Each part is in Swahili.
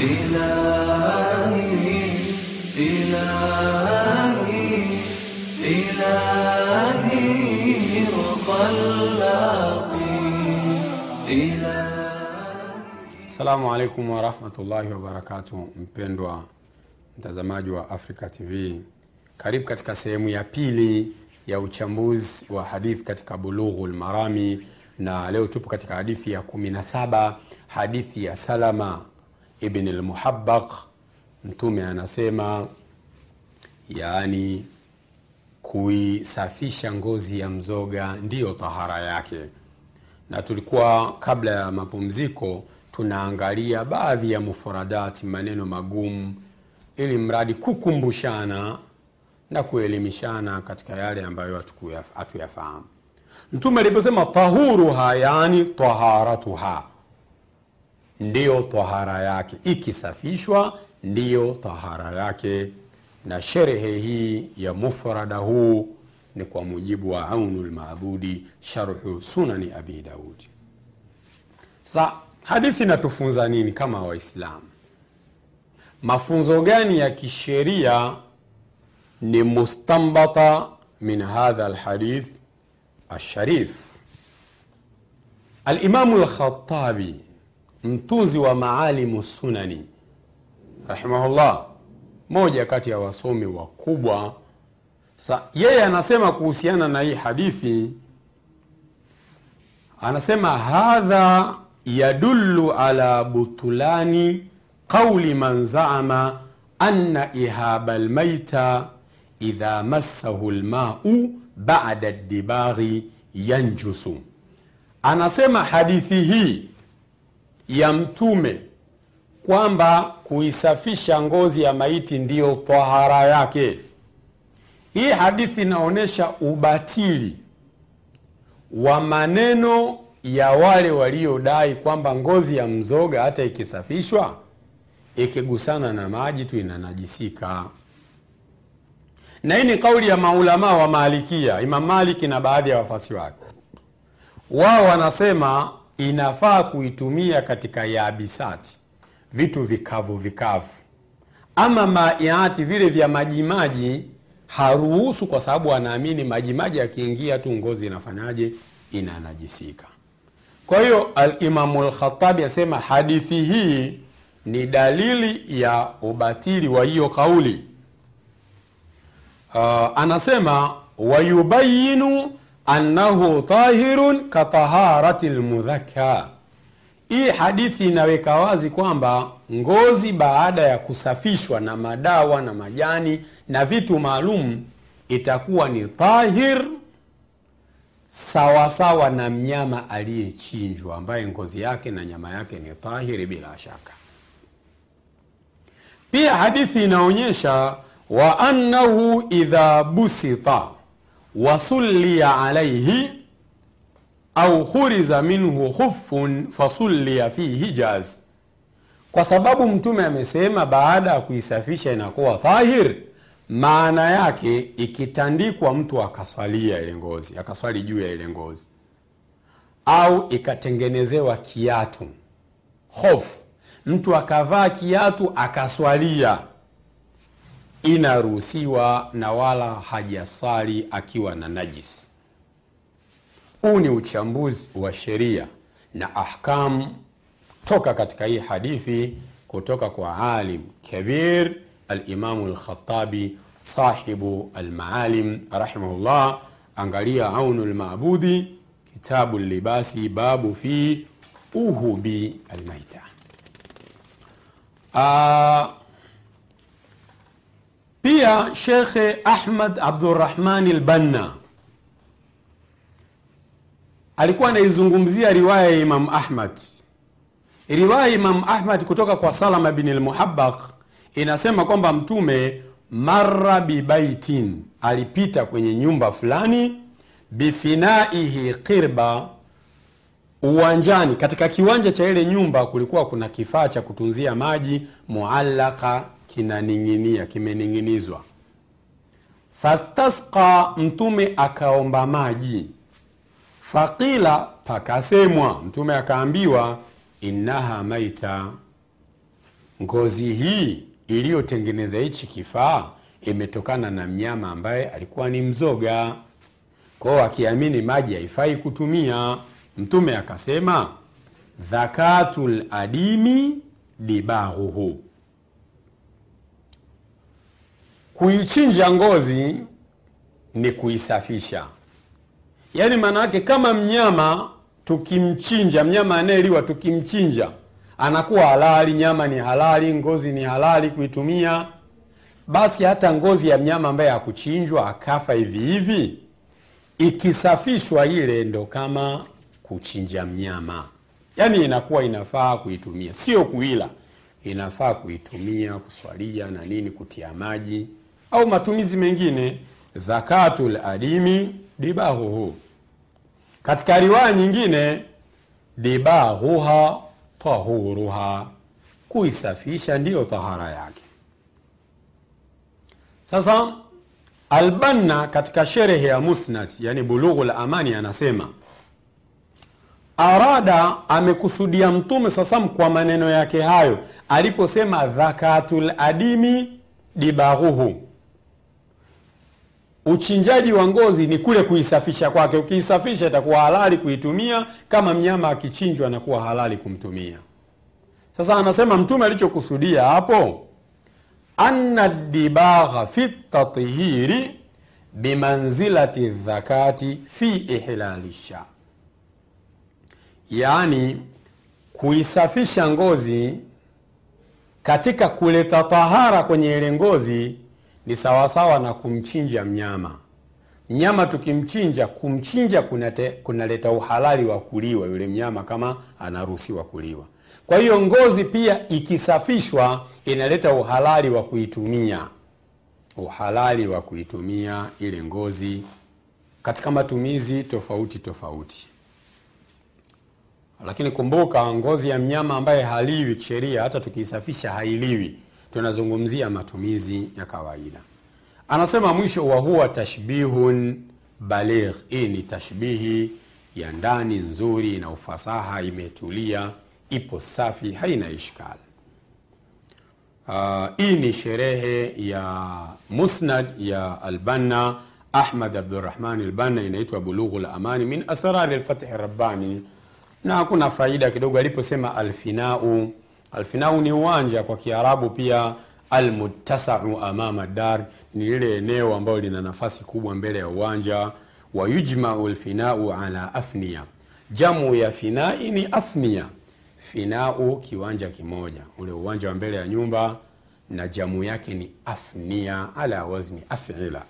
إلهي إلهي إلهي مخلقي إلهي Assalamu alaikum warahmatullahi wabarakatuh, mpendwa mtazamaji wa Africa TV, karibu katika sehemu ya pili ya uchambuzi wa hadithi katika Bulughul Marami, na leo tupo katika hadithi ya 17, hadithi ya Salama ibn al-Muhabbaq. Mtume anasema yaani kuisafisha ngozi ya mzoga ndiyo tahara yake na tulikuwa kabla ya mapumziko tunaangalia baadhi ya mufaradati maneno magumu ili mradi kukumbushana na kuelimishana katika yale ambayo hatuyafahamu mtume aliposema tahuruha yani taharatuha ndiyo tahara yake. Ikisafishwa ndiyo tahara yake. Na sherehe hii ya mufrada huu ni kwa mujibu wa aunu lmabudi sharhu sunani abi daudi sa hadithi inatufunza nini kama waislamu? Mafunzo gani ya kisheria ni mustambata min hadha lhadith alsharif? Alimamu lkhatabi mtunzi wa maalimu sunani rahimahullah moja kati ya wasomi wakubwa. Sa yeye anasema kuhusiana na hii hadithi anasema hadha yadullu ala butulani qauli man zaama anna ihaba lmaita idha massahu lmau bada dibaghi yanjusu. Anasema hadithi hii ya mtume kwamba kuisafisha ngozi ya maiti ndiyo tahara yake hii hadithi inaonyesha ubatili wa maneno ya wale waliodai kwamba ngozi ya mzoga hata ikisafishwa ikigusana na maji tu inanajisika na hii ni kauli ya maulamaa wa Malikia, Imam Maliki na baadhi ya wafasi wake. Wao wanasema inafaa kuitumia katika yabisati, vitu vikavu vikavu, ama maiati, vile vya majimaji haruhusu, kwa sababu anaamini majimaji akiingia tu ngozi inafanyaje? Inanajisika. Kwa hiyo Alimamu Lkhatabi asema hadithi hii ni dalili ya ubatili wa hiyo kauli. Uh, anasema wayubayinu annahu tahirun kataharati lmudhakka. Hii hadithi inaweka wazi kwamba ngozi baada ya kusafishwa na madawa na majani na vitu maalum itakuwa ni tahir sawasawa na mnyama aliyechinjwa ambaye ngozi yake na nyama yake ni tahiri bila shaka. Pia hadithi inaonyesha wa annahu idha busita wasulliya alaihi au khuriza minhu khufun fasulliya fi hijaz, kwa sababu Mtume amesema baada ya kuisafisha inakuwa tahir. Maana yake ikitandikwa mtu akaswalia ile ngozi, akaswali juu ya ile ngozi, au ikatengenezewa kiatu hofu, mtu akavaa kiatu akaswalia inaruhusiwa na wala hajasali akiwa na najis. Huu ni uchambuzi wa sheria na ahkamu toka katika hii hadithi kutoka kwa alim kabir Alimamu Lkhatabi sahibu Almaalim rahimahullah. Angalia Aunu Lmabudi, kitabu libasi, babu fi uhubi almaita. Pia Shekhe Ahmad Abdurrahmani Lbanna alikuwa anaizungumzia riwaya ya Imam Ahmad. Riwaya ya Imam Ahmad kutoka kwa Salama bin Lmuhabaq inasema kwamba Mtume marra bibaitin, alipita kwenye nyumba fulani, bifinaihi qirba, uwanjani. Katika kiwanja cha ile nyumba kulikuwa kuna kifaa cha kutunzia maji, muallaka, kinaning'inia, kimening'inizwa. Fastasqa, Mtume akaomba maji. Faqila, pakasemwa, Mtume akaambiwa innaha maita ngozi hii iliyotengeneza hichi kifaa imetokana na mnyama ambaye alikuwa ni mzoga kwao akiamini maji haifai kutumia mtume akasema dhakatul adimi dibahuhu kuichinja ngozi ni kuisafisha. Yaani maana yake kama mnyama tukimchinja mnyama anayeliwa tukimchinja anakuwa halali nyama ni halali ngozi ni halali kuitumia basi hata ngozi ya mnyama ambaye hakuchinjwa akafa hivi hivi ikisafishwa ile ndo kama kuchinja mnyama. Yaani inakuwa inafaa kuitumia sio kuila inafaa kuitumia kuswalia na nini kutia maji au matumizi mengine dhakatul adimi dibahuhu katika riwaya nyingine dibahuha tahuruha. Kuisafisha ndiyo tahara yake. Sasa albanna katika sherehe ya musnad yani bulughul amani anasema arada amekusudia mtume sasam kwa maneno yake hayo aliposema dhakatul adimi dibahuhu uchinjaji wa ngozi ni kule kuisafisha kwake. Ukiisafisha itakuwa halali kuitumia kama mnyama akichinjwa anakuwa halali kumtumia. Sasa anasema mtume alichokusudia hapo anna dibagha fi tathiri bimanzilati dhakati fi ihlali sha. Yaani kuisafisha ngozi katika kuleta tahara kwenye ile ngozi ni sawasawa na kumchinja mnyama. Mnyama tukimchinja kumchinja kunaleta kunaleta uhalali wa kuliwa yule mnyama kama anaruhusiwa kuliwa. Kwa hiyo ngozi pia ikisafishwa inaleta uhalali wa kuitumia. Uhalali wa kuitumia ile ngozi katika matumizi tofauti tofauti. Lakini kumbuka ngozi ya mnyama ambaye haliwi kisheria hata tukiisafisha hailiwi tunazungumzia matumizi ya kawaida. Anasema mwisho wa huwa tashbihun baligh. Hii ni tashbihi ya ndani nzuri na ufasaha imetulia ipo safi haina ishkal uh, hii ni sherehe ya musnad ya albanna ahmad abdurahman albanna inaitwa bulughu lamani min asrari lfathi rabbani. Na kuna faida kidogo aliposema alfinau alfinau ni uwanja kwa kiarabu pia almuttasau amama dar ni lile eneo ambalo lina nafasi kubwa mbele ya uwanja wa yujmau lfinau ala afnia jamu ya finai ni afnia finau kiwanja kimoja ule uwanja wa mbele ya nyumba na jamu yake ni afnia ala wazni afila.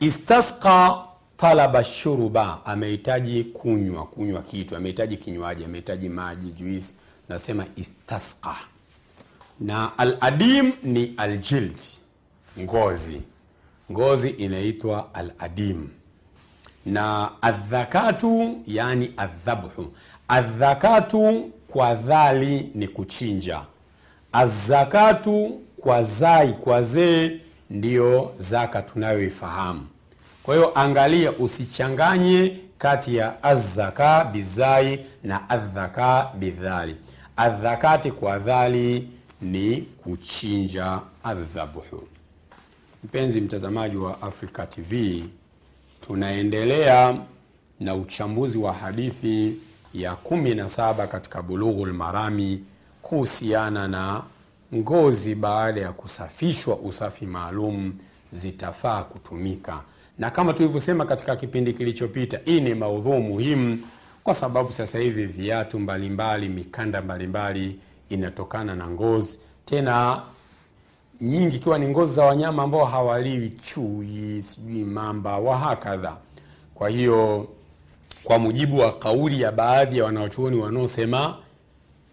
Istasqa talaba shuruba amehitaji kunywa kunywa kitu amehitaji kinywaji amehitaji maji juisi nasema istasqa. Na aladim ni aljild ngozi. Ngozi inaitwa aladim. Na adhakatu yani adhabhu adhakatu kwa dhali ni kuchinja. Azakatu kwa zai kwa zee ndiyo zaka tunayoifahamu. Kwa hiyo angalia usichanganye kati ya azzaka bizai na adhaka bidhali adhakati kwa dhali ni kuchinja adhabuhu mpenzi mtazamaji wa africa tv tunaendelea na uchambuzi wa hadithi ya 17 katika bulughu lmarami kuhusiana na ngozi baada ya kusafishwa usafi maalum zitafaa kutumika. Na kama tulivyosema katika kipindi kilichopita hii ni maudhuu muhimu kwa sababu sasa hivi viatu mbalimbali mikanda mbalimbali inatokana na ngozi. Tena nyingi ikiwa ni ngozi za wanyama ambao hawaliwi chui sijui mamba wahakadha kwa hiyo kwa mujibu wa kauli ya baadhi ya wanawachuoni wanaosema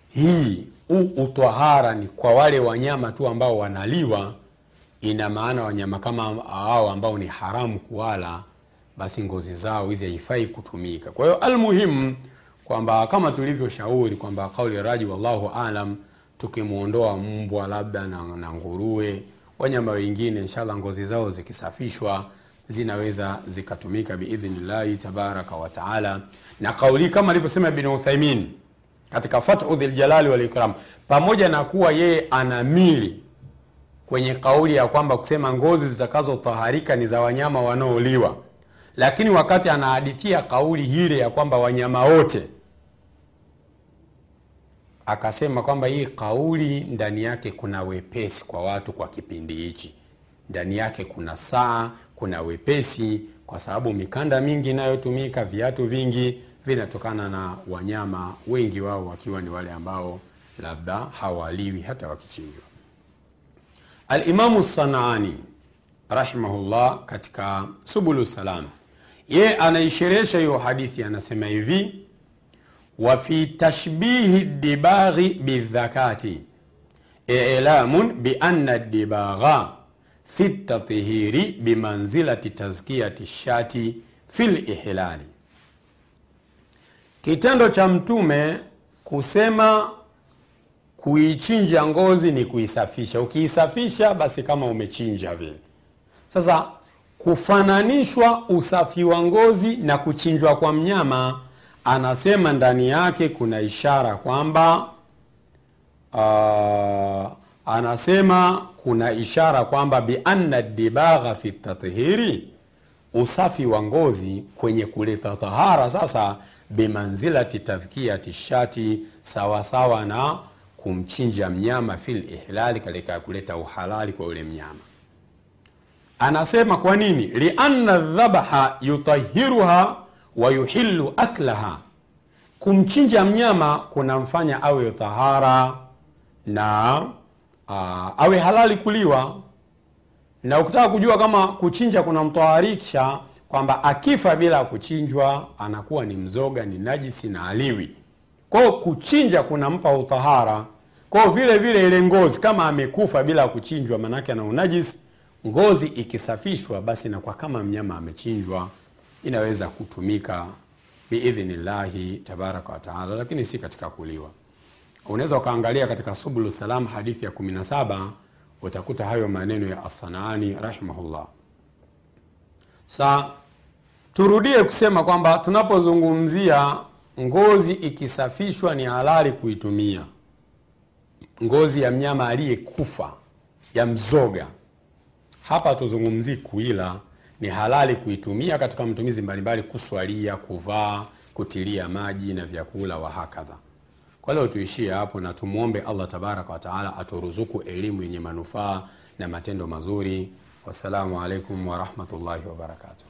hii huu utwahara ni kwa wale wanyama tu ambao wanaliwa ina maana wanyama kama hao ambao ni haramu kuwala basi ngozi zao hizi haifai kutumika. Kwa hiyo almuhimu kwamba kama tulivyoshauri kwamba kauli raji wallahu alam tukimwondoa mbwa labda na, na nguruwe wanyama wengine inshallah ngozi zao zikisafishwa zinaweza zikatumika biidhnillahi tabaraka wataala na kauli kama alivyosema ibn uthaimin katika fathu dhiljalali walikram pamoja na kuwa yeye ana mili kwenye kauli ya kwamba kusema ngozi zitakazotaharika ni za wanyama wanaoliwa lakini wakati anahadithia kauli hile ya kwamba wanyama wote akasema kwamba hii kauli ndani yake kuna wepesi kwa watu kwa kipindi hichi. Ndani yake kuna saa kuna wepesi kwa sababu mikanda mingi inayotumika viatu vingi vinatokana na wanyama wengi wao wakiwa ni wale ambao labda hawaliwi hata wakichinjwa. Alimamu sanaani rahimahullah katika subulu salam ye anaisherehesha hiyo hadithi anasema hivi wa fi tashbihi dibaghi bidhakati ilamun bianna dibagha fi tathiri bimanzilati tazkiyati shati fi lihlali kitendo cha mtume kusema kuichinja ngozi ni kuisafisha. Ukiisafisha basi kama umechinja vile. Sasa kufananishwa usafi wa ngozi na kuchinjwa kwa mnyama anasema ndani yake kuna ishara kwamba uh, anasema kuna ishara kwamba bianna dibagha fi tathiri usafi wa ngozi kwenye kuleta tahara sasa bimanzilati tadhkiyati shati sawasawa na kumchinja mnyama fil ihlali katika kuleta uhalali kwa yule mnyama anasema kwa nini? Lianna dhabaha yutahiruha wa yuhilu aklaha. Kumchinja mnyama kunamfanya awe tahara na uh, awe halali kuliwa. Na ukitaka kujua kama kuchinja kunamtaharisha kwamba akifa bila kuchinjwa anakuwa ni mzoga ni najisi na aliwi kwao kuchinja kunampa utahara. Kwao vile vile ile ngozi kama amekufa bila kuchinjwa manake ana unajisi ngozi ikisafishwa basi inakuwa kama mnyama amechinjwa. Inaweza kutumika biidhnillahi tabaraka wataala lakini si katika kuliwa. Unaweza ukaangalia katika subulu salam hadithi ya 17 utakuta hayo maneno ya assanani rahimahullah. Sa turudie kusema kwamba tunapozungumzia ngozi ikisafishwa ni halali kuitumia. Ngozi ya mnyama aliyekufa ya mzoga hapa tuzungumzii kuila ni halali kuitumia katika matumizi mbalimbali kuswalia kuvaa kutilia maji na vyakula wa hakadha. Kwa leo tuishie hapo na tumwombe allah tabaraka wataala aturuzuku elimu yenye manufaa na matendo mazuri. Wassalamu alaikum warahmatullahi wabarakatuh